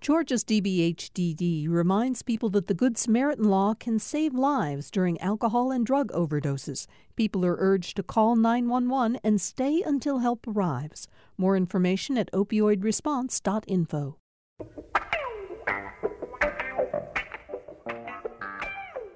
Georgia's DBHDD reminds people that the Good Samaritan law can save lives during alcohol and drug overdoses. People are urged to call 911 and stay until help arrives. More information at opioidresponse.info.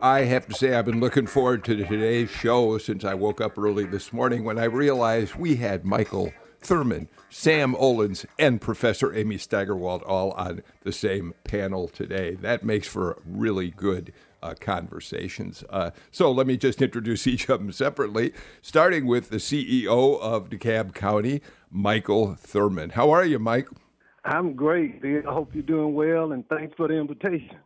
I have to say, I've been looking forward to today's show since I woke up early this morning when I realized we had Michael Thurmond, Sam Olens, and Professor Amy Steigerwalt all on the same panel today. That makes for really good uh, conversations. Uh, so let me just introduce each of them separately, starting with the CEO of DeKalb County, Michael Thurmond. How are you, Mike? I'm great, I hope you're doing well, and thanks for the invitation.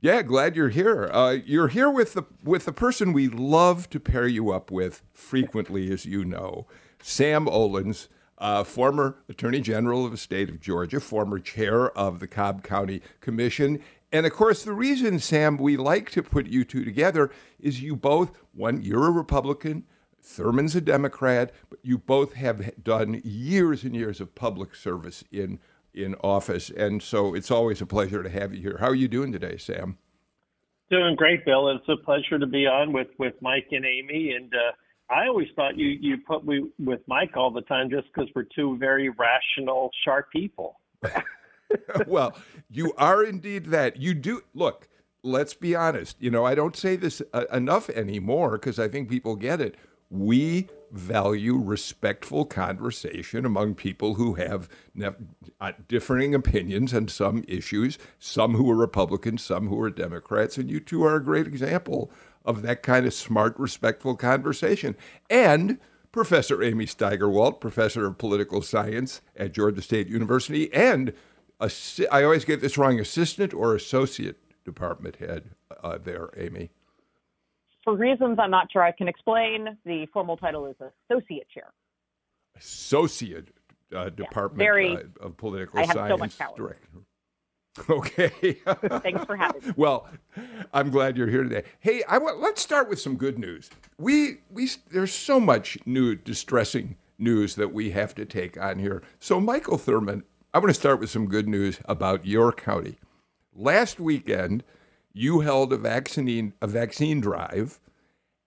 Yeah, glad you're here. Uh, you're here with the with the person we love to pair you up with frequently, as you know. Sam Olens, uh, former Attorney General of the state of Georgia, former chair of the Cobb County Commission. And of course, the reason, Sam, we like to put you two together is you both, one, you're a Republican, Thurmond's a Democrat, but you both have done years and years of public service in in office. And so it's always a pleasure to have you here. How are you doing today, Sam? Doing great, Bill. It's a pleasure to be on with, with Mike and Amy. And uh, I always thought you you put me with Mike all the time just because we're two very rational, sharp people. well, you are indeed that. You do look. Let's be honest. You know, I don't say this uh, enough anymore because I think people get it. We value respectful conversation among people who have uh, differing opinions on some issues, some who are Republicans, some who are Democrats, and you two are a great example of that kind of smart, respectful conversation. And Professor Amy Steigerwalt, professor of political science at Georgia State University, and I always get this wrong, assistant or associate department head uh, there, Amy. For reasons I'm not sure I can explain, the formal title is associate chair. Associate uh, department yeah, very, uh, of political I science have so much power. director. Okay. Thanks for having me. Well, I'm glad you're here today. Hey, I want let's start with some good news. We we there's so much new distressing news that we have to take on here. So, Michael Thurmond, I want to start with some good news about your county. Last weekend, you held a vaccine a vaccine drive,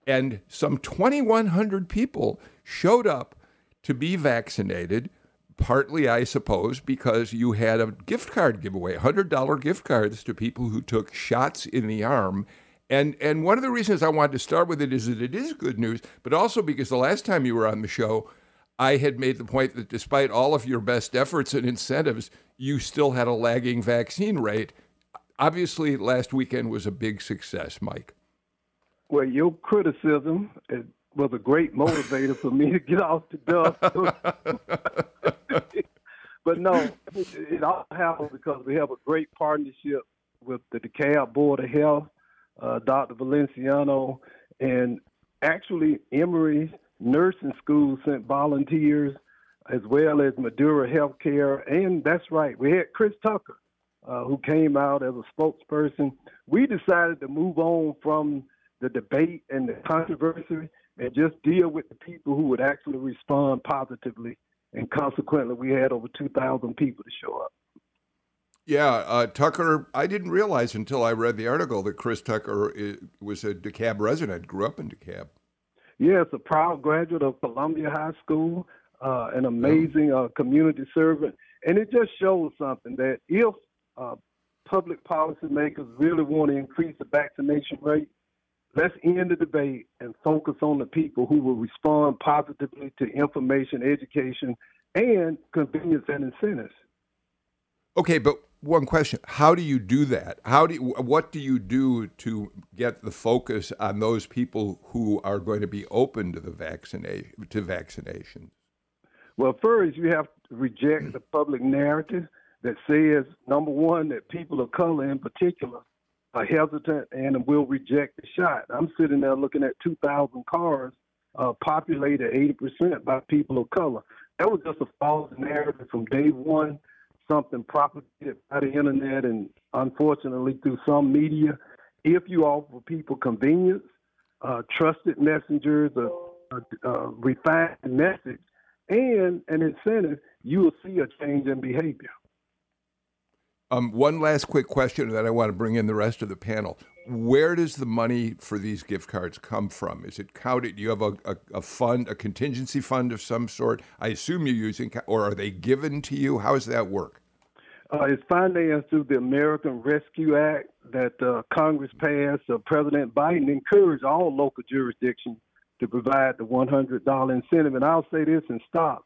and some 2,100 people showed up to be vaccinated partly, I suppose, because you had a gift card giveaway, $100 gift cards to people who took shots in the arm. And, and one of the reasons I wanted to start with it is that it is good news, but also because the last time you were on the show, I had made the point that despite all of your best efforts and incentives, you still had a lagging vaccine rate. Obviously, last weekend was a big success, Mike. Well, your criticism was a great motivator for me to get off the dust. but no, it, all happened because we have a great partnership with the DeKalb Board of Health, uh, Dr. Valenciano, and actually Emory's nursing school sent volunteers as well as Madura Healthcare. And that's right, we had Chris Tucker, uh, who came out as a spokesperson. We decided to move on from the debate and the controversy and just deal with the people who would actually respond positively. And consequently, we had over 2,000 people to show up. Yeah, uh, Tucker, I didn't realize until I read the article that Chris Tucker is, was a DeKalb resident, grew up in DeKalb. Yes, a proud graduate of Columbia High School, uh, an amazing uh, community servant. And it just shows something that if uh, public policymakers really want to increase the vaccination rate, Let's end the debate and focus on the people who will respond positively to information, education, and convenience and incentives. Okay, but one question: How do you do that? How do you, what do you do to get the focus on those people who are going to be open to the vaccination to vaccination? Well, first you have to reject the public narrative that says number one that people of color in particular are hesitant and will reject the shot. I'm sitting there looking at 2,000 cars uh, populated 80% by people of color. That was just a false narrative from day one, something propagated by the internet and unfortunately through some media. If you offer people convenience, uh, trusted messengers, a, a, a refined message, and an incentive, you will see a change in behavior. Um, one last quick question, then I want to bring in the rest of the panel. Where does the money for these gift cards come from? Is it counted? Do you have a, a, a fund, a contingency fund of some sort? I assume you're using, or are they given to you? How does that work? Uh, it's financed through the American Rescue Act that uh, Congress passed. Uh, President Biden encouraged all local jurisdictions to provide the $100 incentive. And I'll say this and stop.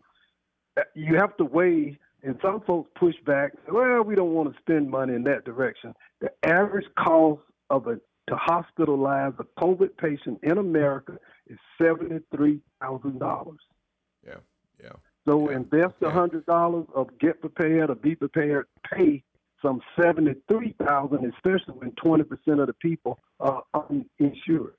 Uh, you have to weigh, and some folks push back, well, we don't want to spend money in that direction. The average cost of a to hospitalize a COVID patient in America is $73,000. Yeah, yeah. So yeah. invest a hundred dollars of get prepared or be prepared, pay some seventy three thousand, especially when twenty percent of the people are uninsured.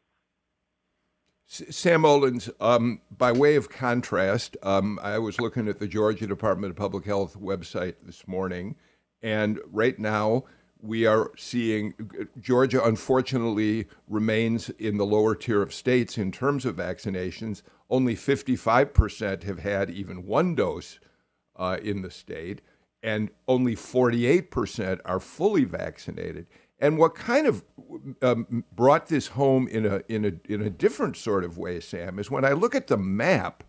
Sam Olens, um, by way of contrast, um, I was looking at the Georgia Department of Public Health website this morning, and right now we are seeing Georgia, unfortunately, remains in the lower tier of states in terms of vaccinations. Only 55% have had even one dose uh, in the state, and only 48% are fully vaccinated. And what kind of um, brought this home in a, in, a, in a different sort of way, Sam, is when I look at the map,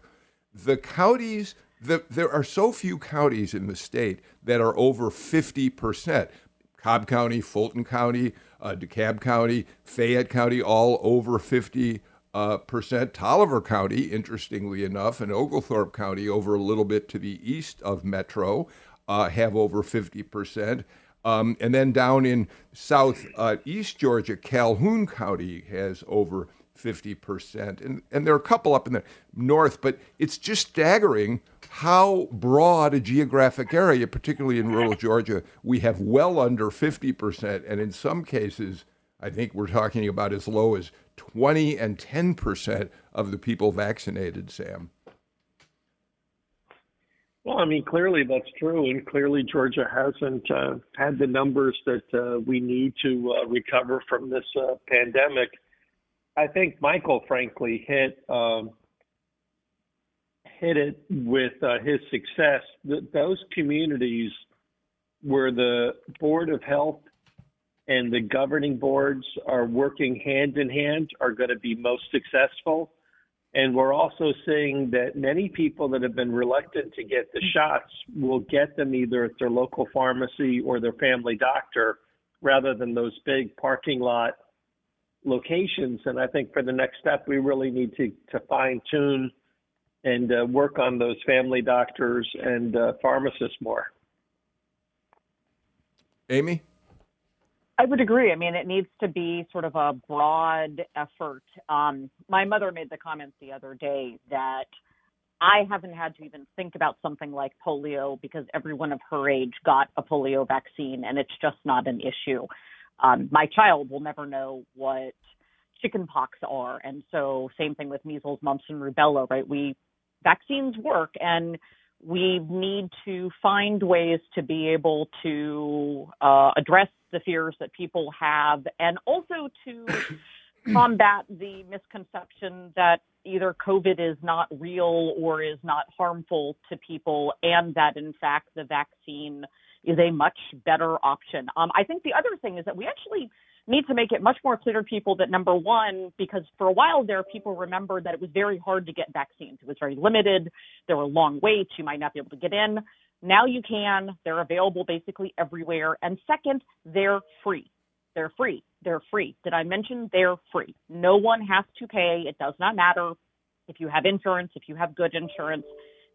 the counties, the, there are so few counties in the state that are over 50%. Cobb County, Fulton County, uh, DeKalb County, Fayette County, all over 50 uh, percent. Taliaferro County, interestingly enough, and Oglethorpe County, over a little bit to the east of Metro, uh, have over 50 percent. Um, and then down in southeast uh, Georgia, Calhoun County has over 50%. And, and there are a couple up in the north, but it's just staggering how broad a geographic area, particularly in rural Georgia, we have well under 50%. And in some cases, I think we're talking about as low as 20 and 10% of the people vaccinated, Sam. Well, I mean, clearly that's true, and clearly Georgia hasn't uh, had the numbers that uh, we need to uh, recover from this uh, pandemic. I think Michael, frankly, hit um, hit it with uh, his success. That those communities where the Board of Health and the governing boards are working hand in hand are going to be most successful. And we're also seeing that many people that have been reluctant to get the shots will get them either at their local pharmacy or their family doctor rather than those big parking lot locations. And I think for the next step, we really need to, to fine tune and uh, work on those family doctors and uh, pharmacists more. Amy? I would agree. I mean, it needs to be sort of a broad effort. Um, my mother made the comments the other day that I haven't had to even think about something like polio because everyone of her age got a polio vaccine and it's just not an issue um, my child will never know what chickenpox are. And so, same thing with measles, mumps, and rubella, right? We vaccines work, and we need to find ways to be able to uh, address the fears that people have, and also to combat the misconception that either COVID is not real or is not harmful to people, and that in fact the vaccine is a much better option. Um, I think the other thing is that we actually need to make it much more clear to people that number one, because for a while there, people remembered that it was very hard to get vaccines. It was very limited. There were long waits. You might not be able to get in. Now you can. They're available basically everywhere. And second, they're free. They're free. They're free. Did I mention they're free? No one has to pay. It does not matter if you have insurance, if you have good insurance,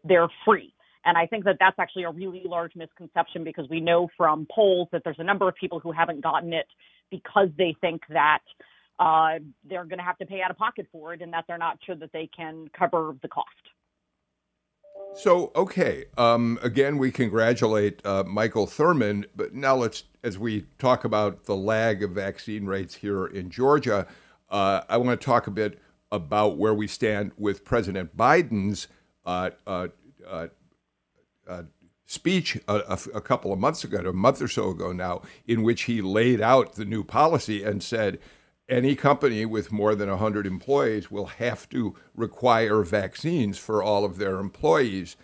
they're free. And I think that that's actually a really large misconception because we know from polls that there's a number of people who haven't gotten it because they think that uh, they're going to have to pay out of pocket for it and that they're not sure that they can cover the cost. So, okay. Um, again, we congratulate uh, Michael Thurmond. but now let's, as we talk about the lag of vaccine rates here in Georgia, uh, I want to talk a bit about where we stand with President Biden's uh, uh, uh uh, speech a, a, couple of months ago, a month or so ago now, in which he laid out the new policy and said any company with more than 100 employees will have to require vaccines for all of their employees.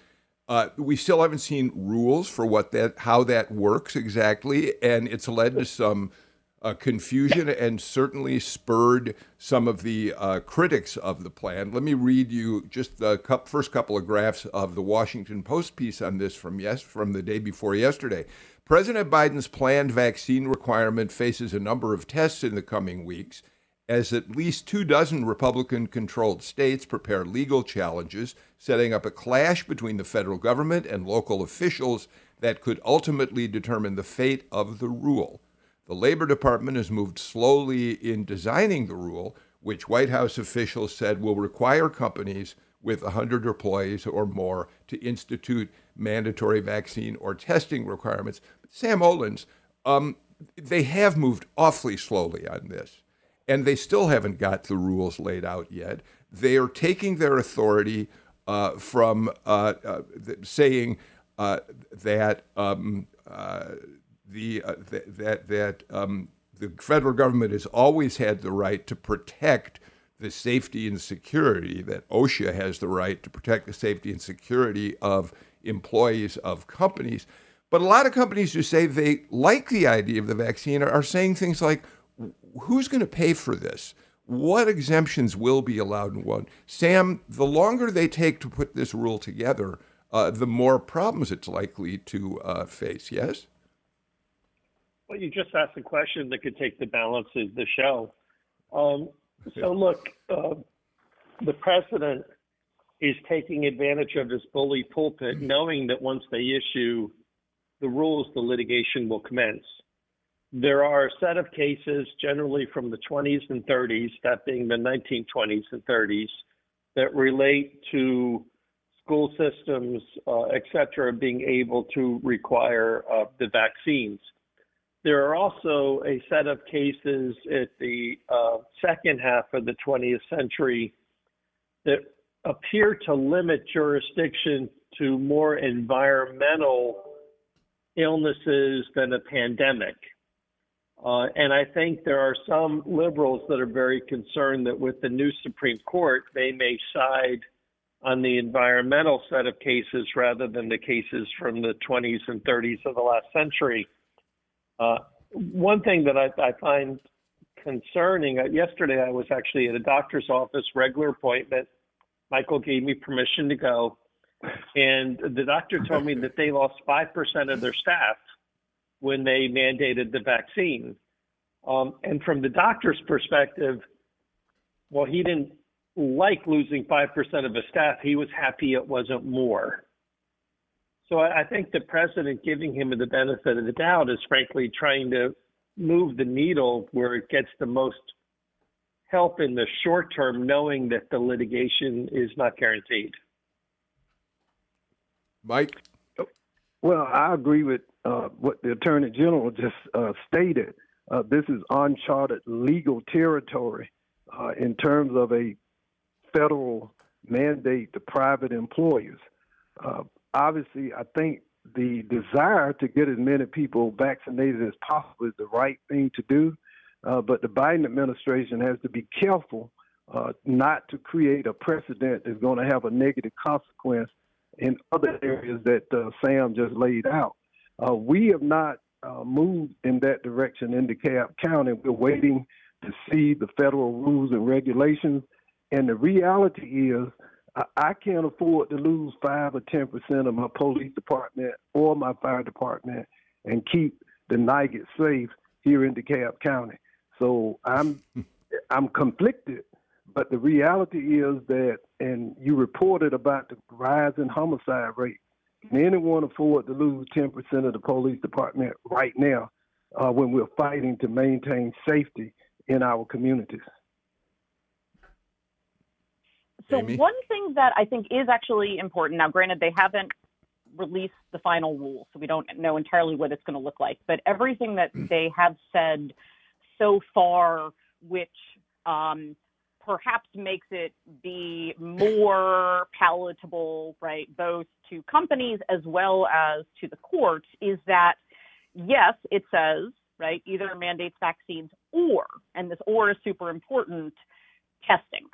Uh, we still haven't seen rules for what that, how that works exactly, and it's led to some uh, confusion and certainly spurred some of the uh, critics of the plan. Let me read you just the first couple of graphs of the Washington Post piece on this from yes from the day before yesterday. President Biden's planned vaccine requirement faces a number of tests in the coming weeks as at least two dozen Republican controlled states prepare legal challenges, setting up a clash between the federal government and local officials that could ultimately determine the fate of the rule. The Labor Department has moved slowly in designing the rule, which White House officials said will require companies with 100 employees or more to institute mandatory vaccine or testing requirements. Sam Olens, um, they have moved awfully slowly on this, and they still haven't got the rules laid out yet. They are taking their authority uh, from uh, uh, saying uh, that um, uh, the uh, th- that that um, the federal government has always had the right to protect the safety and security that OSHA has the right to protect the safety and security of employees of companies. But a lot of companies who say they like the idea of the vaccine are, are saying things like, "Who's going to pay for this? What exemptions will be allowed and what?" Sam, the longer they take to put this rule together, uh, the more problems it's likely to uh, face. Yes. Well, you just asked a question that could take the balance of the show. Um, so, look, uh, the president is taking advantage of his bully pulpit, knowing that once they issue the rules, the litigation will commence. There are a set of cases, generally from the 20s and 30s, that being the 1920s and 30s, that relate to school systems, uh, et cetera, being able to require uh, the vaccines. There are also a set of cases at the uh, second half of the 20th century that appear to limit jurisdiction to more environmental illnesses than a pandemic. Uh, and I think there are some liberals that are very concerned that with the new Supreme Court, they may side on the environmental set of cases rather than the cases from the 20s and 30s of the last century. Uh, one thing that I, I find concerning, uh, yesterday I was actually at a doctor's office, regular appointment. Michael gave me permission to go. And the doctor told me that they lost 5% of their staff when they mandated the vaccine. Um, and from the doctor's perspective, well, he didn't like losing 5% of his staff. He was happy it wasn't more. So I, I think the president giving him the benefit of the doubt is frankly trying to move the needle where it gets the most help in the short term, knowing that the litigation is not guaranteed. Mike? Well, I agree with uh, what the Attorney General just uh, stated. Uh, this is uncharted legal territory uh, in terms of a federal mandate to private employers. Obviously, I think the desire to get as many people vaccinated as possible is the right thing to do. Uh, but the Biden administration has to be careful uh, not to create a precedent that's going to have a negative consequence in other areas that uh, Sam just laid out. Uh, we have not uh, moved in that direction in DeKalb County. We're waiting to see the federal rules and regulations. And the reality is, I can't afford to lose five or ten percent of my police department or my fire department and keep the Nigut safe here in DeKalb County. So I'm I'm conflicted, but the reality is that, and you reported about the rise in homicide rate. Can anyone afford to lose ten percent of the police department right now uh, when we're fighting to maintain safety in our communities? So Amy? one thing that I think is actually important now, granted they haven't released the final rule, so we don't know entirely what it's going to look like. But everything that hmm. they have said so far, which um, perhaps makes it be more palatable, right, both to companies as well as to the courts, is that yes, it says right either mandates vaccines or, and this or is super important, testing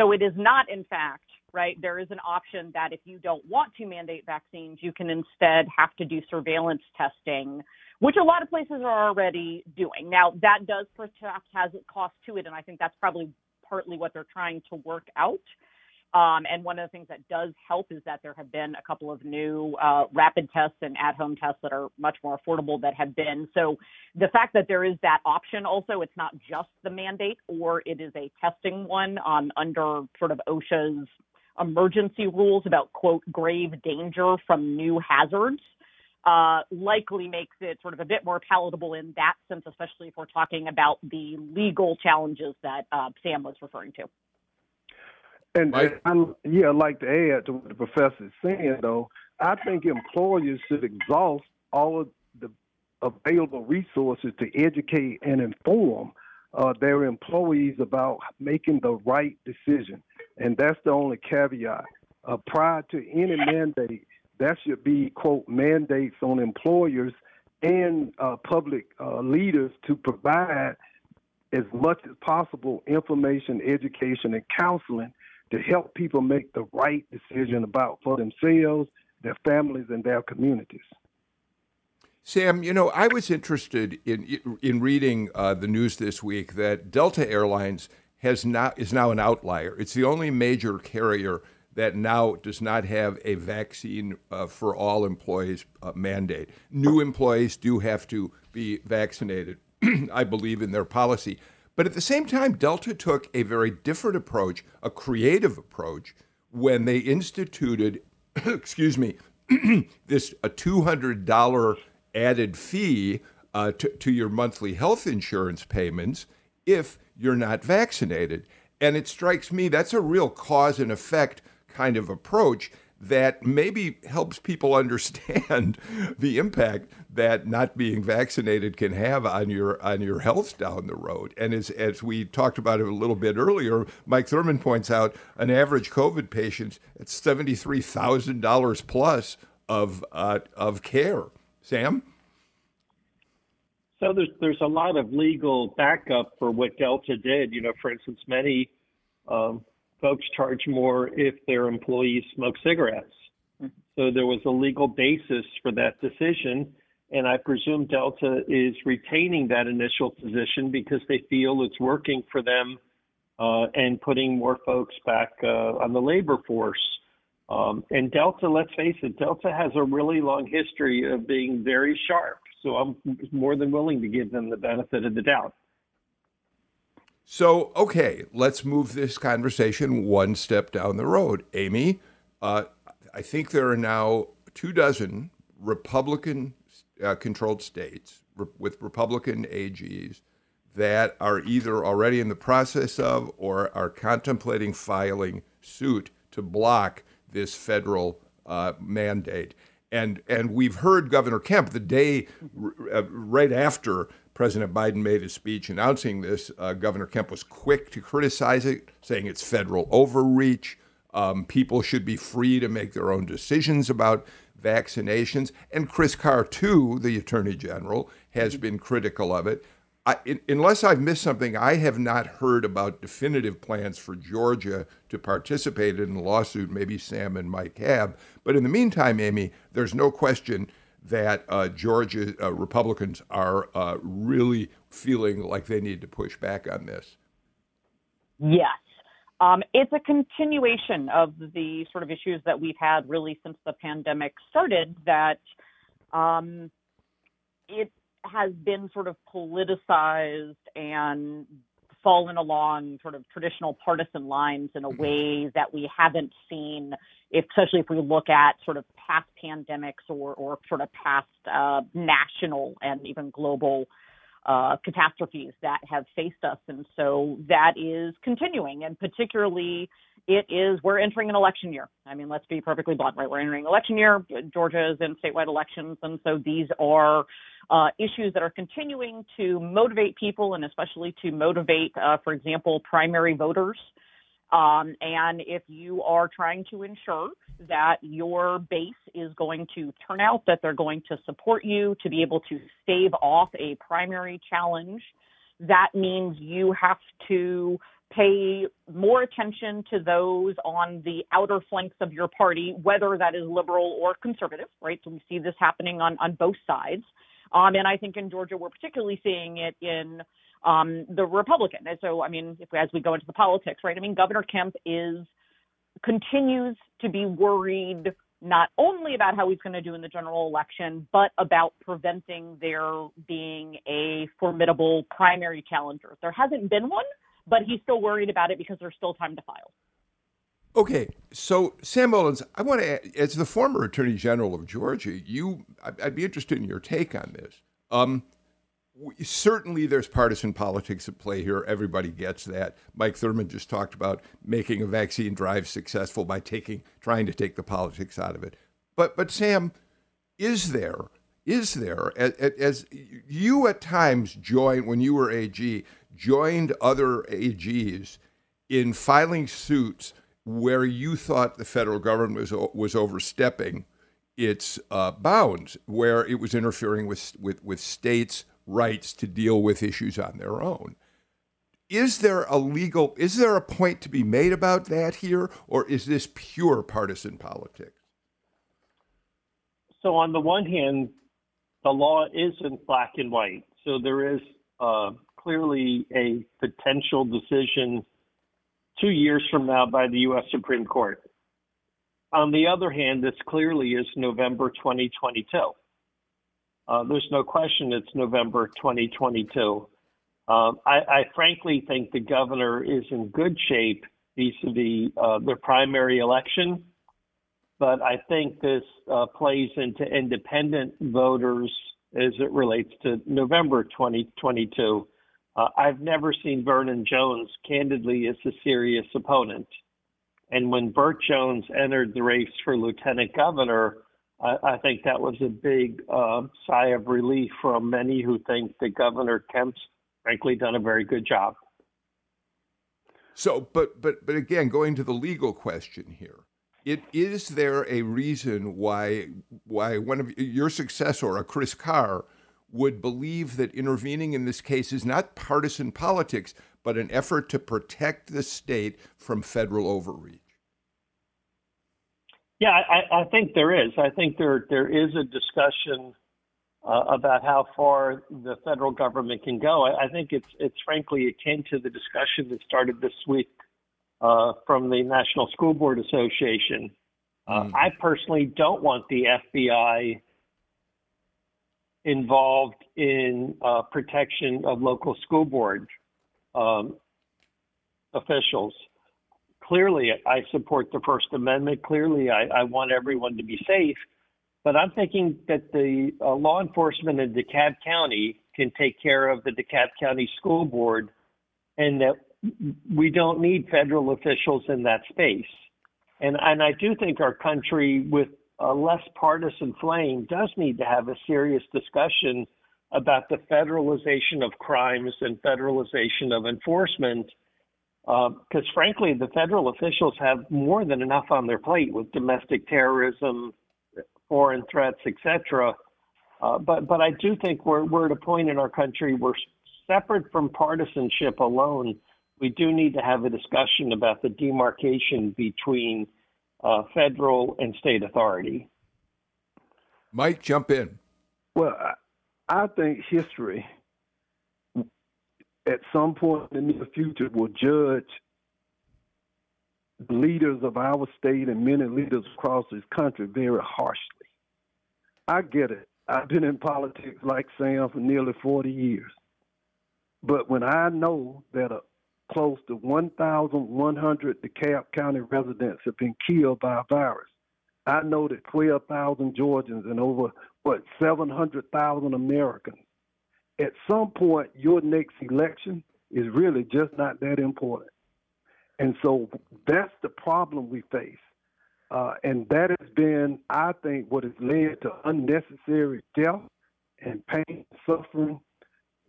so it is not, in fact, right? There is an option that if you don't want to mandate vaccines, you can instead have to do surveillance testing, which a lot of places are already doing. Now, that does perhaps has a cost to it, and I think that's probably partly what they're trying to work out. Um, and one of the things that does help is that there have been a couple of new uh, rapid tests and at home tests that are much more affordable that have been. So the fact that there is that option also, it's not just the mandate or it is a testing one um, under sort of OSHA's emergency rules about, quote, grave danger from new hazards. Uh, likely makes it sort of a bit more palatable in that sense, especially if we're talking about the legal challenges that uh, Sam was referring to. And, and I, yeah, I'd like to add to what the professor is saying, though. I think employers should exhaust all of the available resources to educate and inform uh, their employees about making the right decision. And that's the only caveat. Uh, prior to any mandate, that should be, quote, mandates on employers and uh, public uh, leaders to provide as much as possible information, education, and counseling to help people make the right decision about for themselves, their families, and their communities. Sam, you know, I was interested in in reading uh, the news this week that Delta Airlines has not is now an outlier. It's the only major carrier that now does not have a vaccine uh, for all employees uh, mandate. New employees do have to be vaccinated, I believe, in their policy. But at the same time, Delta took a very different approach, a creative approach, when they instituted, excuse me, this a two hundred dollar added fee uh, to, to your monthly health insurance payments if you're not vaccinated. And it strikes me that's a real cause and effect kind of approach that maybe helps people understand the impact that not being vaccinated can have on your on your health down the road. And as as we talked about it a little bit earlier, Mike Thurmond points out an average COVID patient at seventy three thousand dollars plus of uh, of care. Sam. So there's there's a lot of legal backup for what Delta did. You know, for instance, many um, folks charge more if their employees smoke cigarettes. Mm-hmm. So there was a legal basis for that decision. And I presume Delta is retaining that initial position because they feel it's working for them uh, and putting more folks back uh, on the labor force. Um, and Delta, let's face it, Delta has a really long history of being very sharp. So I'm more than willing to give them the benefit of the doubt. So, okay, let's move this conversation one step down the road. Amy, uh, I think there are now two dozen Republican uh, controlled states re- with Republican AGs that are either already in the process of or are contemplating filing suit to block this federal uh, mandate. And, and we've heard Governor Kemp the day uh, right after President Biden made his speech announcing this, uh, Governor Kemp was quick to criticize it, saying it's federal overreach. Um, people should be free to make their own decisions about vaccinations. And Chris Carr, too, the Attorney General, has been critical of it. I, in, unless I've missed something, I have not heard about definitive plans for Georgia to participate in the lawsuit. Maybe Sam and Mike have. But in the meantime, Amy, there's no question that uh, Georgia uh, Republicans are uh, really feeling like they need to push back on this. Yes. Um, it's a continuation of the sort of issues that we've had really since the pandemic started that um, it has been sort of politicized and fallen along sort of traditional partisan lines in a mm-hmm. way that we haven't seen, especially if we look at sort of past pandemics or, or sort of past uh, national and even global uh, catastrophes that have faced us. And so that is continuing. And particularly, it is, we're entering an election year. I mean, let's be perfectly blunt, right? We're entering election year. Georgia is in statewide elections. And so these are uh, issues that are continuing to motivate people and especially to motivate, uh, for example, primary voters. Um, and if you are trying to ensure that your base is going to turn out, that they're going to support you to be able to stave off a primary challenge, that means you have to pay more attention to those on the outer flanks of your party, whether that is liberal or conservative, right? So we see this happening on, on both sides. Um, and I think in Georgia, we're particularly seeing it in um, the Republican. And so, I mean, if, as we go into the politics, right? I mean, Governor Kemp is continues to be worried not only about how he's going to do in the general election, but about preventing there being a formidable primary challenger. There hasn't been one, but he's still worried about it because there's still time to file. Okay, so Sam Olens, I want to, as the former Attorney General of Georgia, you, I'd be interested in your take on this. Um, certainly, there's partisan politics at play here. Everybody gets that. Mike Thurmond just talked about making a vaccine drive successful by taking, trying to take the politics out of it. But, but Sam, is there, is there, as, as you at times joined when you were AG, joined other AGs in filing suits where you thought the federal government was was overstepping its uh, bounds, where it was interfering with, with with states' rights to deal with issues on their own. Is there a legal? Is there a point to be made about that here, or is this pure partisan politics? So, on the one hand, the law isn't black and white. So there is uh, clearly a potential decision two years from now by the U.S. Supreme Court. On the other hand, this clearly is November 2022. Uh, there's no question it's November 2022. Um, I, I, frankly think the governor is in good shape vis-a-vis uh, the primary election, but I think this uh, plays into independent voters as it relates to November 2022. Uh, I've never seen Vernon Jones, candidly, as a serious opponent. And when Burt Jones entered the race for lieutenant governor, I, think that was a big uh, sigh of relief from many who think that Governor Kemp's, frankly, done a very good job. So, but but but again, going to the legal question here, it is there a reason why why one of your successor, a Chris Carr, would believe that intervening in this case is not partisan politics, but an effort to protect the state from federal overreach. Yeah, I, I think there is. I think there there is a discussion uh, about how far the federal government can go. I, I, think it's it's frankly akin to the discussion that started this week uh, from the National School Board Association. Uh, mm. I personally don't want the FBI involved in uh, protection of local school board um, officials. Clearly, I support the First Amendment. Clearly, I, I, want everyone to be safe. But I'm thinking that the uh, law enforcement in DeKalb County can take care of the DeKalb County School Board and that we don't need federal officials in that space. And, and I do think our country, with a less partisan flame does need to have a serious discussion about the federalization of crimes and federalization of enforcement. Because uh, frankly, the federal officials have more than enough on their plate with domestic terrorism, foreign threats, etc. Uh, but but I do think we're we're at a point in our country where separate from partisanship alone, we do need to have a discussion about the demarcation between uh, federal and state authority. Mike, jump in. Well, I, I think history at some point in the near future will judge leaders of our state and many leaders across this country very harshly. I get it. I've been in politics like Sam for nearly 40 years. But when I know that a close to 1,100 DeKalb County residents have been killed by a virus. I know that 12,000 Georgians and over, what, 700,000 Americans. At some point, your next election is really just not that important. And so that's the problem we face. Uh, and that has been, I think, what has led to unnecessary death and pain, and suffering.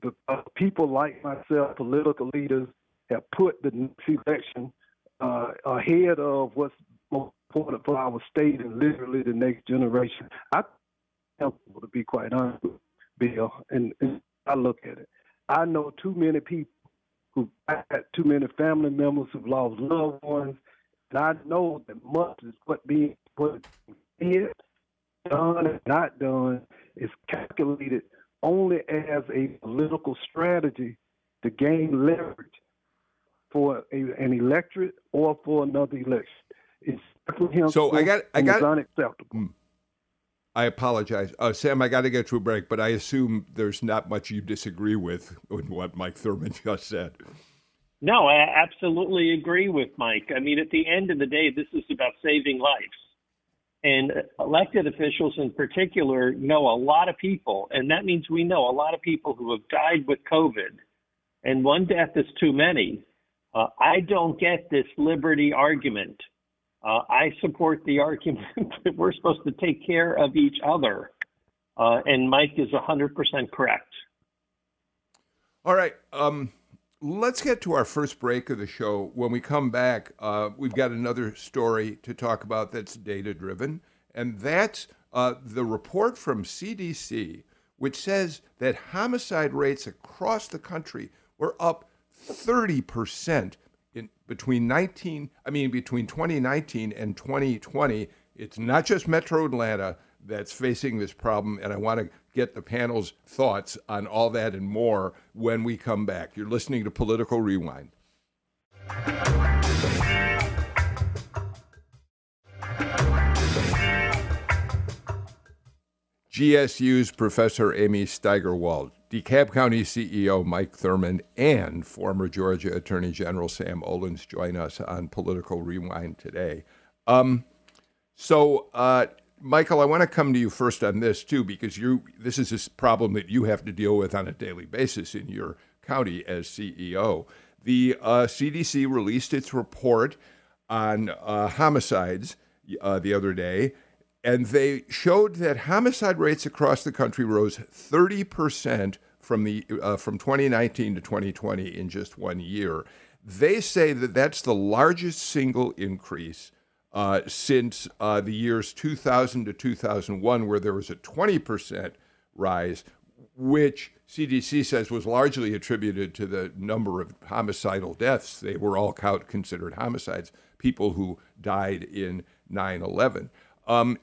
The uh, people like myself, political leaders, have put the next election uh, ahead of what's more important for our state and literally the next generation. I am to be quite honest Bill, and, and I look at it. I know too many people who had too many family members who've lost loved ones. And I know that much is what being what is done and not done is calculated only as a political strategy to gain leverage for a, an electorate or for another election. It's so I got I got unacceptable. Mm. I apologize, uh, Sam. I got to get to a break, but I assume there's not much you disagree with in what Mike Thurmond just said. No, I absolutely agree with Mike. I mean, at the end of the day, this is about saving lives. And elected officials in particular know a lot of people, and that means we know a lot of people who have died with COVID, and one death is too many. Uh, I don't get this liberty argument. Uh, I support the argument that we're supposed to take care of each other, uh, and Mike is 100% correct. All right. Um, let's get to our first break of the show. When we come back, uh, we've got another story to talk about that's data driven, and that's uh, the report from CDC, which says that homicide rates across the country were up 30% in between 19 I mean between 2019 and 2020 it's not just Metro Atlanta that's facing this problem and I want to get the panel's thoughts on all that and more when we come back. You're listening to Political Rewind. GSU's Professor Amy Steigerwalt, DeKalb County CEO Mike Thurmond, and former Georgia Attorney General Sam Olens join us on Political Rewind today. Um, so, uh, Michael, I want to come to you first on this too, because you this is a problem that you have to deal with on a daily basis in your county as CEO. The uh, CDC released its report on uh, homicides uh, the other day, and they showed that homicide rates across the country rose 30 percent from the uh, from 2019 to 2020 in just one year. They say that that's the largest single increase uh, since uh, the years 2000 to 2001, where there was a 20% rise, which CDC says was largely attributed to the number of homicidal deaths. They were all considered homicides, people who died in 9 11. Um,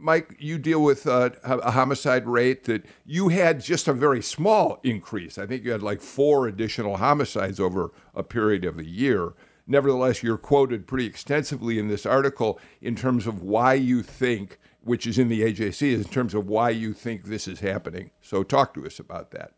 Mike, you deal with uh, a homicide rate that you had just a very small increase. I think you had like four additional homicides over a period of a year. Nevertheless, you're quoted pretty extensively in this article in terms of why you think, which is in the AJC, in terms of why you think this is happening. So, talk to us about that.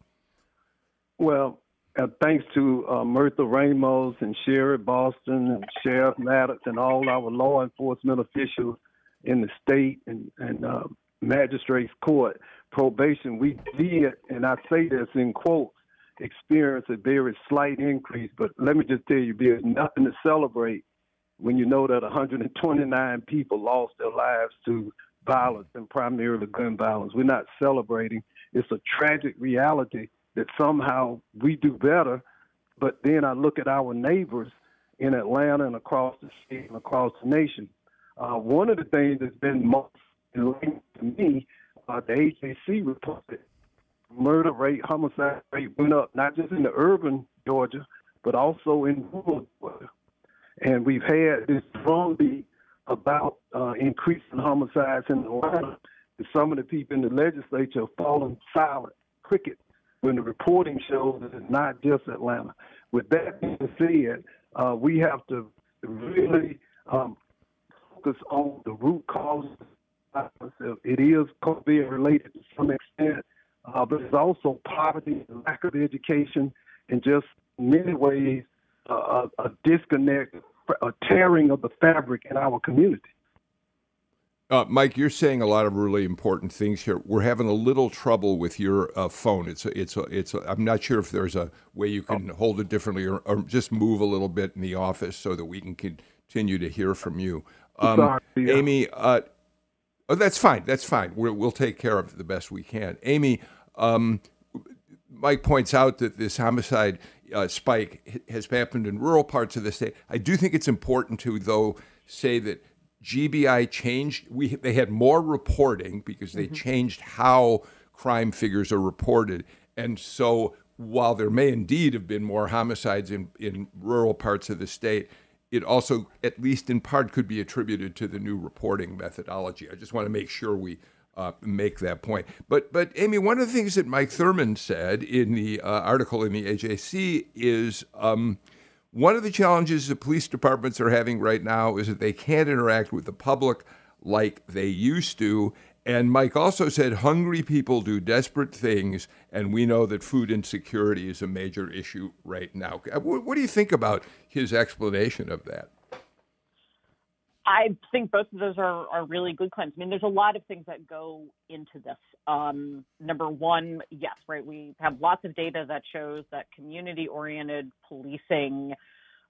Well, uh, thanks to uh, Mirtha Ramos and Sheriff Boston and Sheriff Maddox and all our law enforcement officials in the state and, and uh, magistrates court probation, we did, and I say this in quotes, experience a very slight increase. But let me just tell you, there's nothing to celebrate when you know that 129 people lost their lives to violence and primarily gun violence. We're not celebrating. It's a tragic reality that somehow we do better. But then I look at our neighbors in Atlanta and across the state and across the nation. Uh, one of the things that's been most linked to me, uh, the AJC reported murder rate, homicide rate went up, not just in the urban Georgia, but also in rural Georgia. And we've had this drumbeat about uh, increasing homicides in Atlanta. And some of the people in the legislature have fallen silent, cricket, when the reporting shows that it's not just Atlanta. With that being said, uh, we have to really um, focus on the root causes. It is COVID related to some extent, uh, but it's also poverty, lack of education, and just many ways uh, a, a disconnect, a tearing of the fabric in our community. Uh, Mike, you're saying a lot of really important things here. We're having a little trouble with your uh, phone. It's a, it's a, it's. A, I'm not sure if there's a way you can oh. hold it differently, or, or, just move a little bit in the office so that we can continue to hear from you. Um, Sorry, yeah. Amy, uh, Oh, that's fine. That's fine. we will take care of it the best we can. Amy, um, Mike points out that this homicide uh, spike has happened in rural parts of the state. I do think it's important to, though, say that GBI changed. We they had more reporting because they mm-hmm. changed how crime figures are reported, and so while there may indeed have been more homicides in, in rural parts of the state, it also, at least in part, could be attributed to the new reporting methodology. I just want to make sure we uh, make that point. But, but Amy, one of the things that Mike Thurmond said in the uh, article in the AJC is um, one of the challenges the police departments are having right now is that they can't interact with the public like they used to. And Mike also said hungry people do desperate things, and we know that food insecurity is a major issue right now. Uh, what do you think about his explanation of that? I think both of those are, are really good claims. I mean, there's a lot of things that go into this. Um, number one, yes, right, we have lots of data that shows that community oriented policing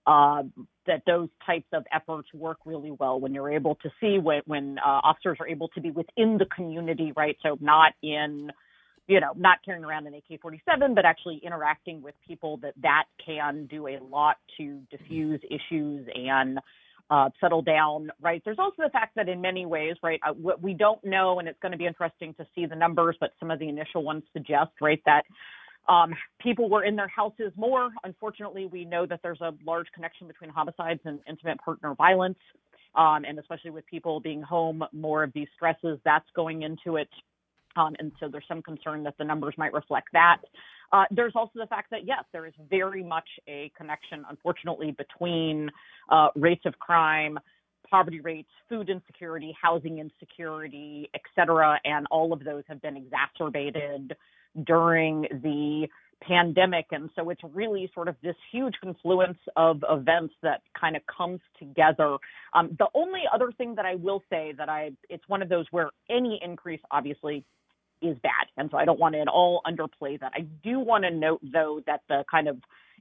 uh, that those types of efforts work really well when you're able to see when, when uh, officers are able to be within the community, right? So not in, you know, not carrying around an AK-47, but actually interacting with people. That that can do a lot to diffuse issues and uh, settle down, right? There's also the fact that in many ways, right, uh, what we don't know, and it's going to be interesting to see the numbers, but some of the initial ones suggest, right, that um, people were in their houses more. Unfortunately, we know that there's a large connection between homicides and intimate partner violence. Um, and especially with people being home, more of these stresses that's going into it. Um, and so there's some concern that the numbers might reflect that. Uh, there's also the fact that, yes, there is very much a connection, unfortunately, between uh, rates of crime, poverty rates, food insecurity, housing insecurity, et cetera. And all of those have been exacerbated during the pandemic. And so it's really sort of this huge confluence of events that kind of comes together. Um, the only other thing that I will say that I, it's one of those where any increase obviously is bad. And so I don't want to at all underplay that. I do want to note though that the kind of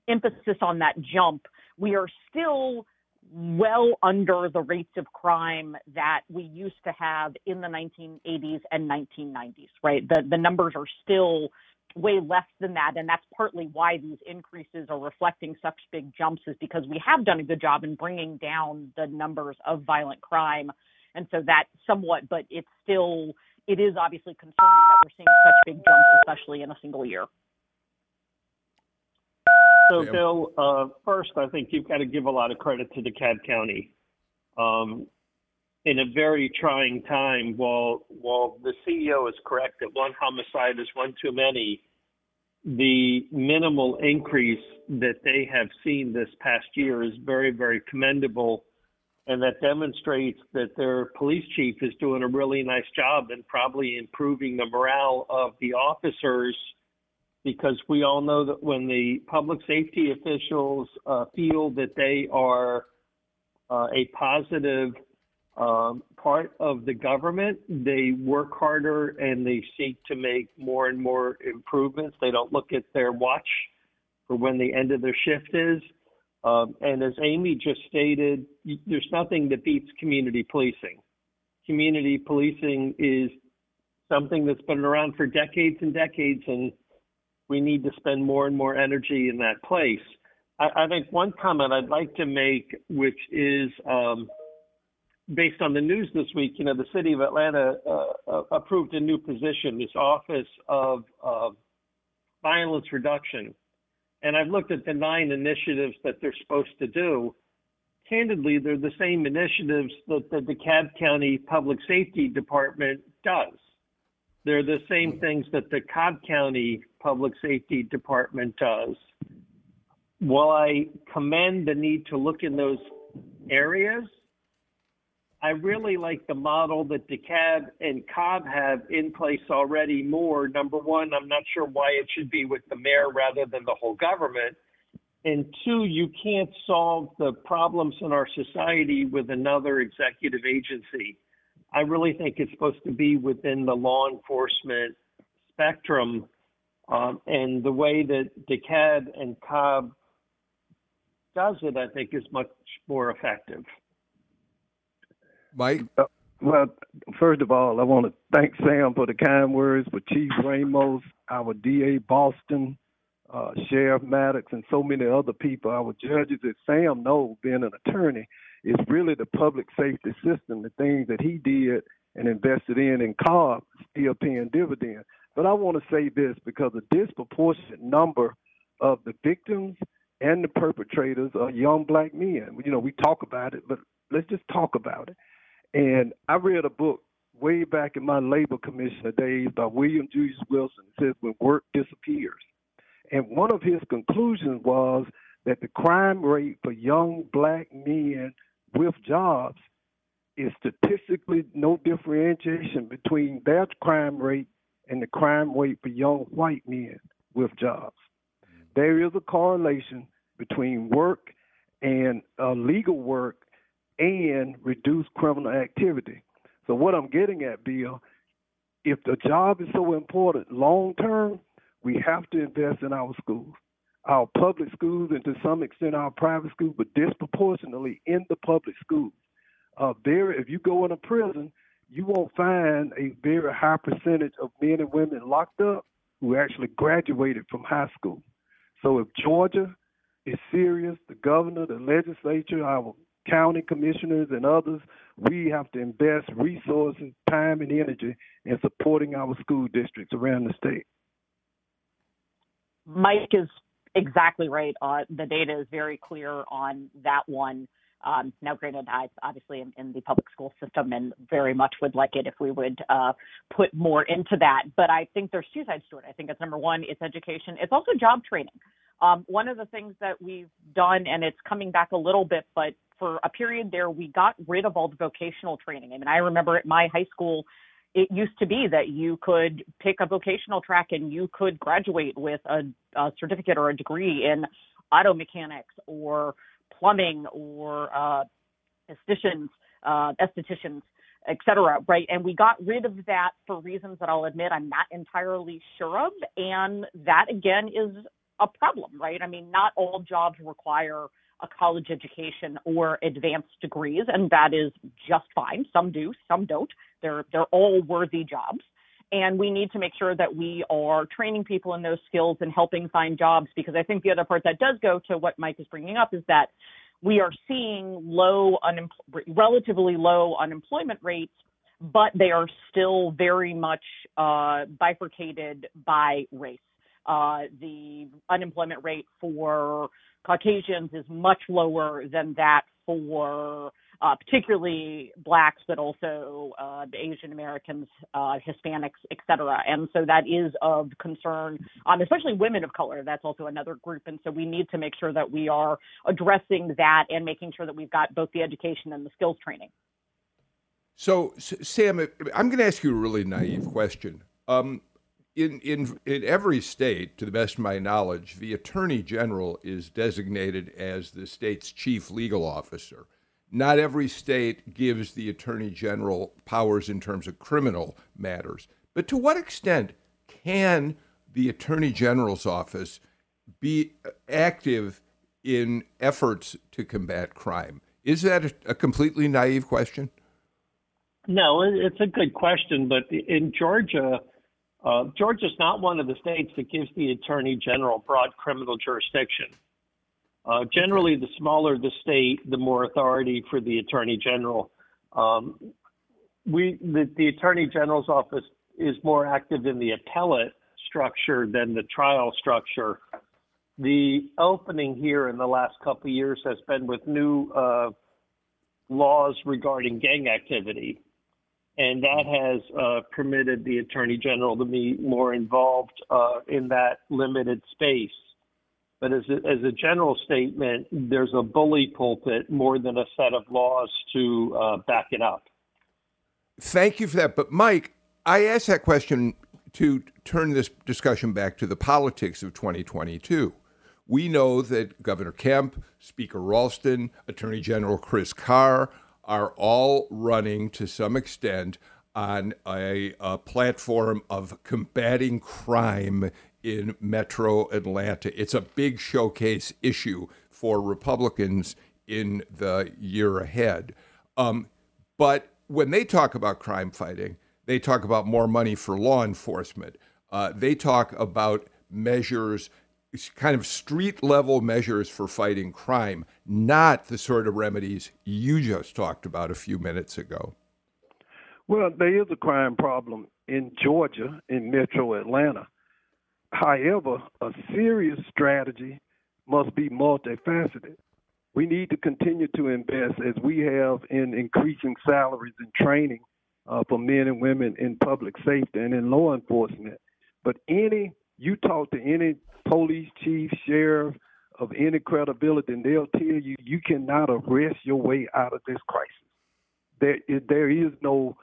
emphasis on that jump, we are still well under the rates of crime that we used to have in the 1980s and 1990s, right? The, the numbers are still way less than that. And that's partly why these increases are reflecting such big jumps, is because we have done a good job in bringing down the numbers of violent crime. And so that somewhat, but it's still, it is obviously concerning that we're seeing such big jumps, especially in a single year. So, Bill, uh, first, I think you've got to give a lot of credit to DeKalb County. Um, in a very trying time, while while the CEO is correct that one homicide is one too many, the minimal increase that they have seen this past year is very, very commendable. And that demonstrates that their police chief is doing a really nice job and probably improving the morale of the officers because we all know that when the public safety officials uh, feel that they are uh, a positive um, part of the government, they work harder and they seek to make more and more improvements. They don't look at their watch for when the end of their shift is. Um, and as Amy just stated, there's nothing that beats community policing. Community policing is something that's been around for decades and decades, and we need to spend more and more energy in that place. I, I think one comment I'd like to make, which is um, based on the news this week, you know, the city of Atlanta uh, uh, approved a new position, this Office of uh, Violence Reduction. And I've looked at the nine initiatives that they're supposed to do. Candidly, they're the same initiatives that the DeKalb County Public Safety Department does. They're the same things that the Cobb County Public Safety Department does. While I commend the need to look in those areas, I really like the model that DeKalb and Cobb have in place already more. Number one, I'm not sure why it should be with the mayor rather than the whole government. And two, you can't solve the problems in our society with another executive agency. I really think it's supposed to be within the law enforcement spectrum. Um, and the way that DeKalb and Cobb does it, I think, is much more effective. Mike? Uh, well, first of all, I want to thank Sam for the kind words, for Chief Ramos, our DA Boston, uh, Sheriff Maddox, and so many other people, our judges that Sam knows, being an attorney, is really the public safety system, the things that he did and invested in in Cobb still paying dividends. But I want to say this because a disproportionate number of the victims and the perpetrators are young black men. You know, we talk about it, but let's just talk about it. And I read a book way back in my labor commissioner days by William Julius Wilson. It says, When work disappears. And one of his conclusions was that the crime rate for young black men with jobs is statistically no differentiation between their crime rate and the crime rate for young white men with jobs. There is a correlation between work and uh, legal work and reduced criminal activity. So what I'm getting at, Bill, if the job is so important long term, we have to invest in our schools, our public schools, and to some extent our private schools, but disproportionately in the public schools. Uh, there, if you go in a prison, you won't find a very high percentage of men and women locked up who actually graduated from high school. So if Georgia is serious, the governor, the legislature, our county commissioners, and others, we have to invest resources, time, and energy in supporting our school districts around the state. Mike is exactly right. Uh, the data is very clear on that one. Um, now, granted, I obviously am in the public school system and very much would like it if we would uh, put more into that. But I think there's two sides to it. I think it's number one, it's education. It's also job training. Um, one of the things that we've done, and it's coming back a little bit, but for a period there, we got rid of all the vocational training. I mean, I remember at my high school, it used to be that you could pick a vocational track and you could graduate with a, a certificate or a degree in auto mechanics or plumbing or uh, estheticians, uh, estheticians, et cetera, right? And we got rid of that for reasons that I'll admit I'm not entirely sure of. And that again is a problem, right? I mean, not all jobs require a college education or advanced degrees, and that is just fine. Some do, some don't. They're they're all worthy jobs. And we need to make sure that we are training people in those skills and helping find jobs because I think the other part that does go to what Mike is bringing up is that we are seeing low, relatively low unemployment rates, but they are still very much uh, bifurcated by race. Uh, the unemployment rate for Caucasians is much lower than that for uh, particularly blacks, but also uh, Asian Americans, uh, Hispanics, et cetera. And so that is of concern, um, especially women of color. That's also another group. And so we need to make sure that we are addressing that and making sure that we've got both the education and the skills training. So, Sam, I'm going to ask you a really naive question. Um, in, in, in every state, to the best of my knowledge, the attorney general is designated as the state's chief legal officer. Not every state gives the attorney general powers in terms of criminal matters. But to what extent can the attorney general's office be active in efforts to combat crime? Is that a, a completely naive question? No, it's a good question. But in Georgia, uh, Georgia's not one of the states that gives the attorney general broad criminal jurisdiction. Uh, generally, the smaller the state, the more authority for the attorney general. Um, we, the, the attorney general's office is more active in the appellate structure than the trial structure. The opening here in the last couple of years has been with new uh, laws regarding gang activity and that has uh, permitted the attorney general to be more involved uh, in that limited space. But as a, as a general statement, there's a bully pulpit more than a set of laws to uh, back it up. Thank you for that. But Mike, I asked that question to turn this discussion back to the politics of 2022. We know that Governor Kemp, Speaker Ralston, Attorney General Chris Carr are all running to some extent on a, a, platform of combating crime in metro Atlanta. It's a big showcase issue for Republicans in the year ahead. Um, but when they talk about crime fighting, they talk about more money for law enforcement. Uh, they talk about measures kind of street level measures for fighting crime, not the sort of remedies you just talked about a few minutes ago. Well, there is a crime problem in Georgia, in metro Atlanta. However, a serious strategy must be multifaceted. We need to continue to invest as we have in increasing salaries and training uh, for men and women in public safety and in law enforcement. But any, you talk to any police chief, sheriff of any credibility, and they'll tell you you cannot arrest your way out of this crisis. There, there is no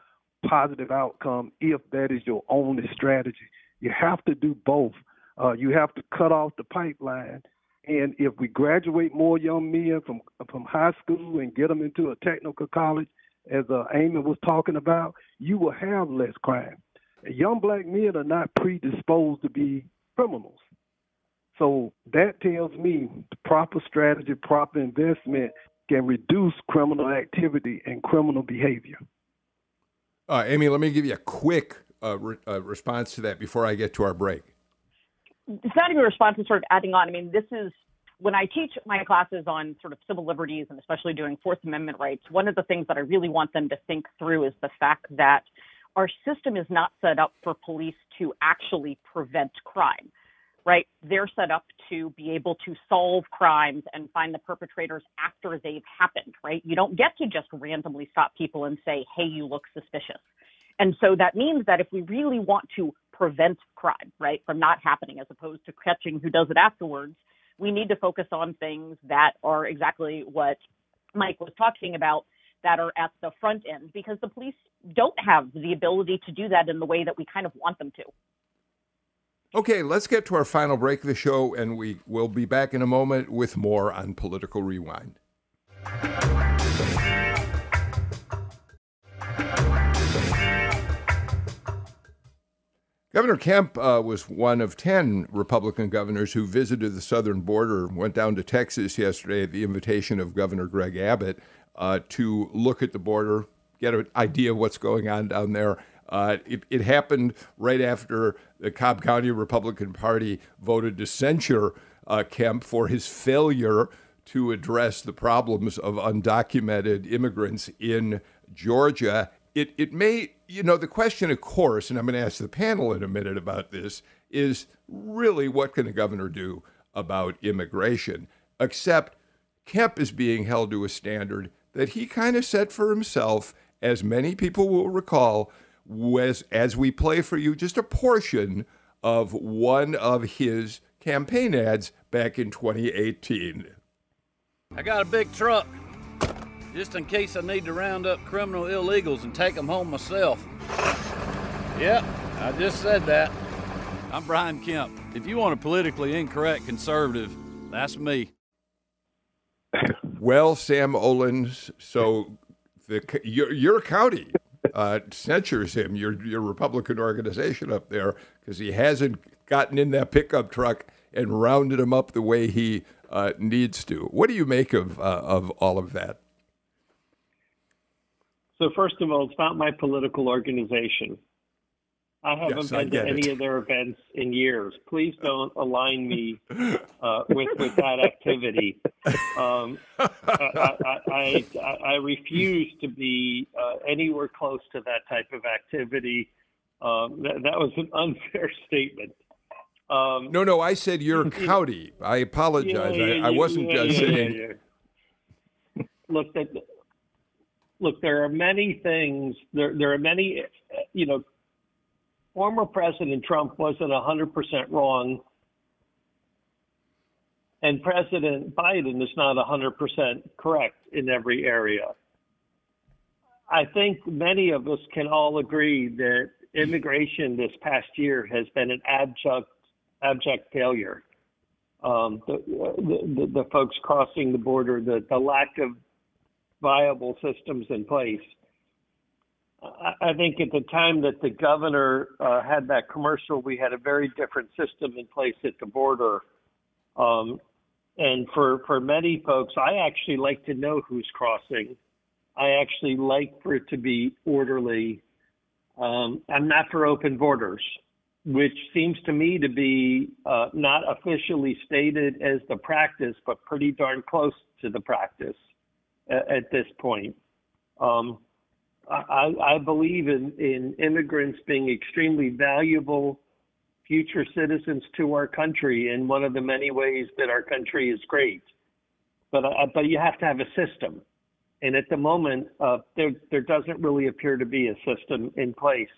positive outcome if that is your only strategy. You have to do both. Uh, you have to cut off the pipeline. And if we graduate more young men from from high school and get them into a technical college, as uh, Amy was talking about, you will have less crime. Young black men are not predisposed to be criminals. So that tells me the proper strategy, proper investment can reduce criminal activity and criminal behavior. Uh, Amy, let me give you a quick uh, re- response to that before I get to our break. It's not even a response, it's sort of adding on. I mean, this is when I teach my classes on sort of civil liberties and especially doing Fourth Amendment rights, one of the things that I really want them to think through is the fact that our system is not set up for police to actually prevent crime right? They're set up to be able to solve crimes and find the perpetrators after they've happened, right? You don't get to just randomly stop people and say, hey, you look suspicious. And so that means that if we really want to prevent crime, right, from not happening as opposed to catching who does it afterwards, we need to focus on things that are exactly what Mike was talking about that are at the front end because the police don't have the ability to do that in the way that we kind of want them to. Okay, let's get to our final break of the show, and we will be back in a moment with more on Political Rewind. Governor Kemp uh, was one of 10 Republican governors who visited the southern border, went down to Texas yesterday at the invitation of Governor Greg Abbott uh, to look at the border, get an idea of what's going on down there, uh, it, it, happened right after the Cobb County Republican Party voted to censure uh, Kemp for his failure to address the problems of undocumented immigrants in Georgia. It, it may, you know, the question, of course, and I'm going to ask the panel in a minute about this, is really what can a governor do about immigration? Except Kemp is being held to a standard that he kind of set for himself, as many people will recall was as we play for you just a portion of one of his campaign ads back in 2018. I got a big truck just in case I need to round up criminal illegals and take them home myself. Yep, I just said that. I'm Brian Kemp. If you want a politically incorrect conservative, that's me. Well, Sam Olens, so the your, your county uh, censures him, your your Republican organization up there, because he hasn't gotten in that pickup truck and rounded him up the way he uh, needs to. What do you make of uh, of all of that? So first of all, it's not my political organization. I haven't yes, been I to any it. of their events in years. Please don't align me uh, with with that activity. Um, I, I, I, I, refuse to be uh, anywhere close to that type of activity. Um, that, that, was an unfair statement. Um, no, no, I said your county. I apologize. Yeah, yeah, I, I, wasn't yeah, just saying. Look, that, look, there are many things. There, there are many. You know, former President Trump wasn't 100% wrong, and President Biden is not 100% correct in every area. I think many of us can all agree that immigration this past year has been an abject, abject failure. Um, the, the, the, folks crossing the border, the, the lack of viable systems in place. I think at the time that the governor uh, had that commercial, we had a very different system in place at the border. Um, and for, for many folks, I actually like to know who's crossing. I actually like for it to be orderly. Um, I'm not for open borders, which seems to me to be uh, not officially stated as the practice, but pretty darn close to the practice at, this point. Um, I, I believe in, in immigrants being extremely valuable future citizens to our country in one of the many ways that our country is great. But uh, but you have to have a system, and at the moment, uh, there there doesn't really appear to be a system in place.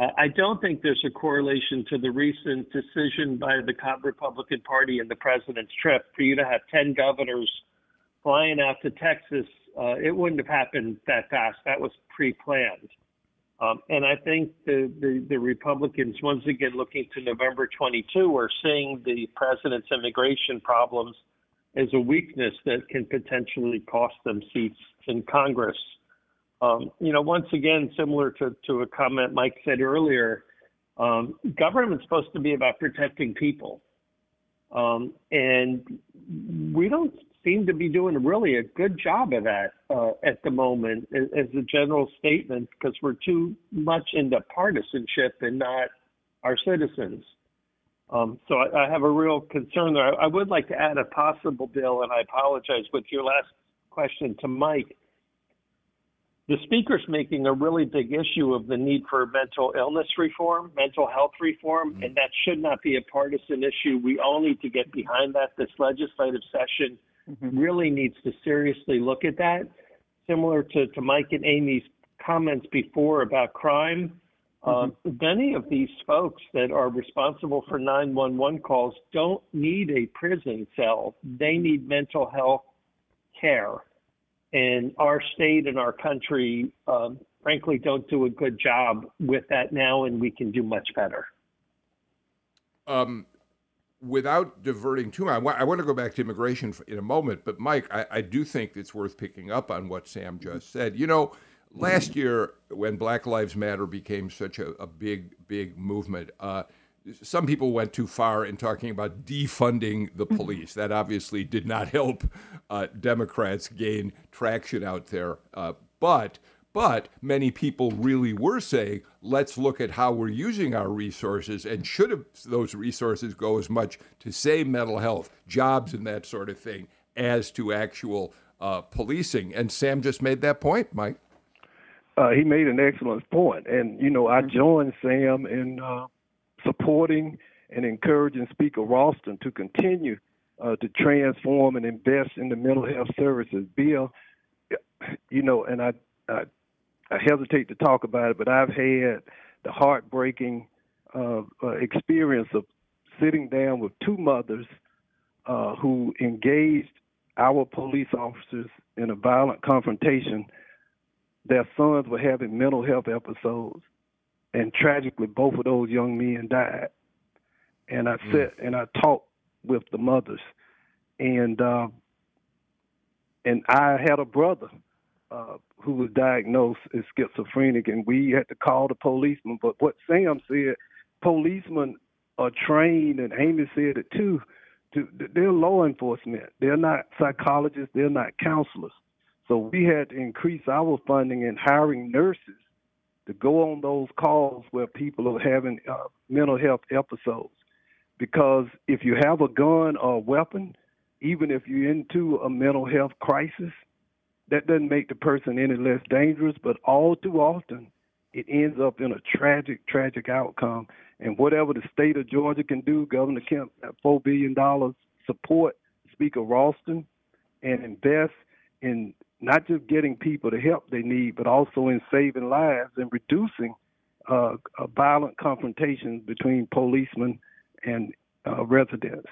I don't think there's a correlation to the recent decision by the Republican Party and the president's trip for you to have 10 governors flying out to Texas. Uh, it wouldn't have happened that fast. That was pre-planned. Um, and I think the, the, the, Republicans, once again, looking to November 22, are seeing the president's immigration problems as a weakness that can potentially cost them seats in Congress. Um, you know, once again, similar to, to a comment Mike said earlier, um, government's supposed to be about protecting people. Um, and we don't seem to be doing really a good job of that uh, at the moment as, a general statement because we're too much into partisanship and not our citizens. Um, so I, I, have a real concern there. I, I, would like to add a possible bill, and I apologize with your last question to Mike. The speaker's making a really big issue of the need for mental illness reform, mental health reform, mm-hmm. and that should not be a partisan issue. We all need to get behind that. This legislative session mm-hmm. really needs to seriously look at that. Similar to, to Mike and Amy's comments before about crime, uh, mm-hmm. many of these folks that are responsible for 911 calls don't need a prison cell. They need mental health care. And our state and our country, um, frankly, don't do a good job with that now, and we can do much better. Um, without diverting too much, I want to go back to immigration in a moment. But Mike, I, I, do think it's worth picking up on what Sam just said. You know, last year when Black Lives Matter became such a, a big, big movement, uh, some people went too far in talking about defunding the police. That obviously did not help uh, Democrats gain traction out there. Uh, but but many people really were saying, let's look at how we're using our resources and should those resources go as much to, say, mental health, jobs, and that sort of thing, as to actual uh, policing. And Sam just made that point, Mike. Uh, he made an excellent point. And, you know, I joined Sam in uh, supporting and encouraging Speaker Ralston to continue uh, to transform and invest in the mental health services bill. You know, and I, I I hesitate to talk about it, but I've had the heartbreaking uh, uh, experience of sitting down with two mothers uh, who engaged our police officers in a violent confrontation. Their sons were having mental health episodes, and tragically, both of those young men died. And I mm. sat and I talked with the mothers, and uh, and I had a brother uh, who was diagnosed as schizophrenic, and we had to call the policeman. But what Sam said, policemen are trained, and Amy said it too. To, they're law enforcement. They're not psychologists. They're not counselors. So we had to increase our funding and hiring nurses to go on those calls where people are having uh, mental health episodes. Because if you have a gun or a weapon, even if you're into a mental health crisis, that doesn't make the person any less dangerous, but all too often it ends up in a tragic, tragic outcome. And whatever the state of Georgia can do, Governor Kemp, that $4 billion support Speaker Ralston and invest in not just getting people the help they need, but also in saving lives and reducing uh, violent confrontations between policemen and uh, residents.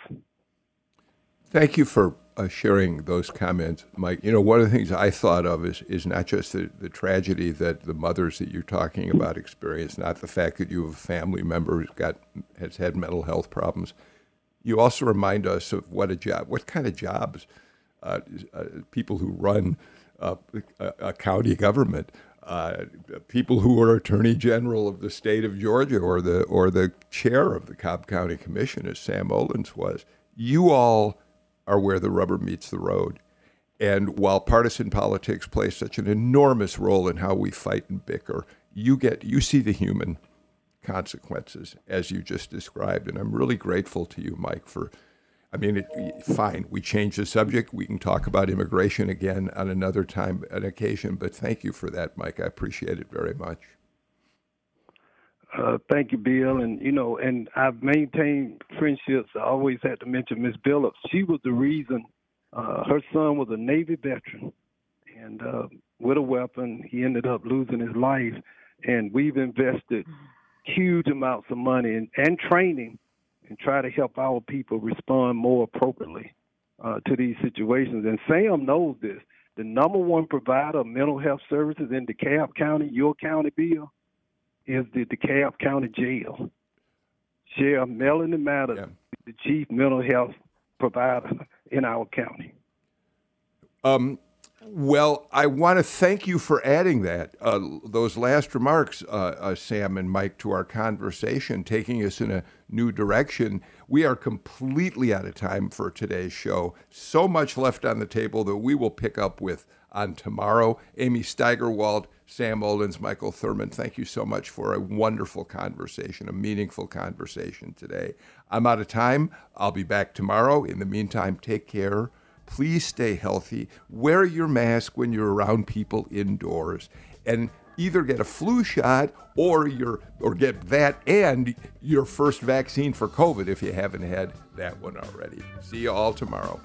Thank you for uh, sharing those comments, Mike. You know, one of the things I thought of is is not just the, the tragedy that the mothers that you're talking about experience, not the fact that you have a family member who's got has had mental health problems. You also remind us of what a job, what kind of jobs uh, uh, people who run a, a, county government, uh, people who are attorney general of the state of Georgia or the or the chair of the Cobb County Commission, as Sam Olens was. You all are where the rubber meets the road. And while partisan politics play such an enormous role in how we fight and bicker, you get you see the human consequences as you just described. And I'm really grateful to you, Mike, for I mean, it, fine, we change the subject. We can talk about immigration again on another time, an occasion. But thank you for that, Mike. I appreciate it very much. Uh, thank you, Bill. And you know, and I've maintained friendships. I always had to mention Miss Billups. She was the reason. Uh, her son was a Navy veteran, and uh, with a weapon, he ended up losing his life. And we've invested huge amounts of money and, and training, and try to help our people respond more appropriately uh, to these situations. And Sam knows this. The number one provider of mental health services in DeKalb County, your county, Bill, is the DeKalb County Jail. Sheriff Melody Maddox, yeah. the chief mental health provider in our county. Um, well, I want to thank you for adding that, uh, those last remarks, uh, uh, Sam and Mike, to our conversation, taking us in a new direction. We are completely out of time for today's show. So much left on the table that we will pick up with on tomorrow. Amy Steigerwalt, Sam Olens, Michael Thurmond, thank you so much for a wonderful conversation, a meaningful conversation today. I'm out of time. I'll be back tomorrow. In the meantime, take care. Please stay healthy. Wear your mask when you're around people indoors. And either get a flu shot or your or get that and your first vaccine for COVID if you haven't had that one already. See you all tomorrow.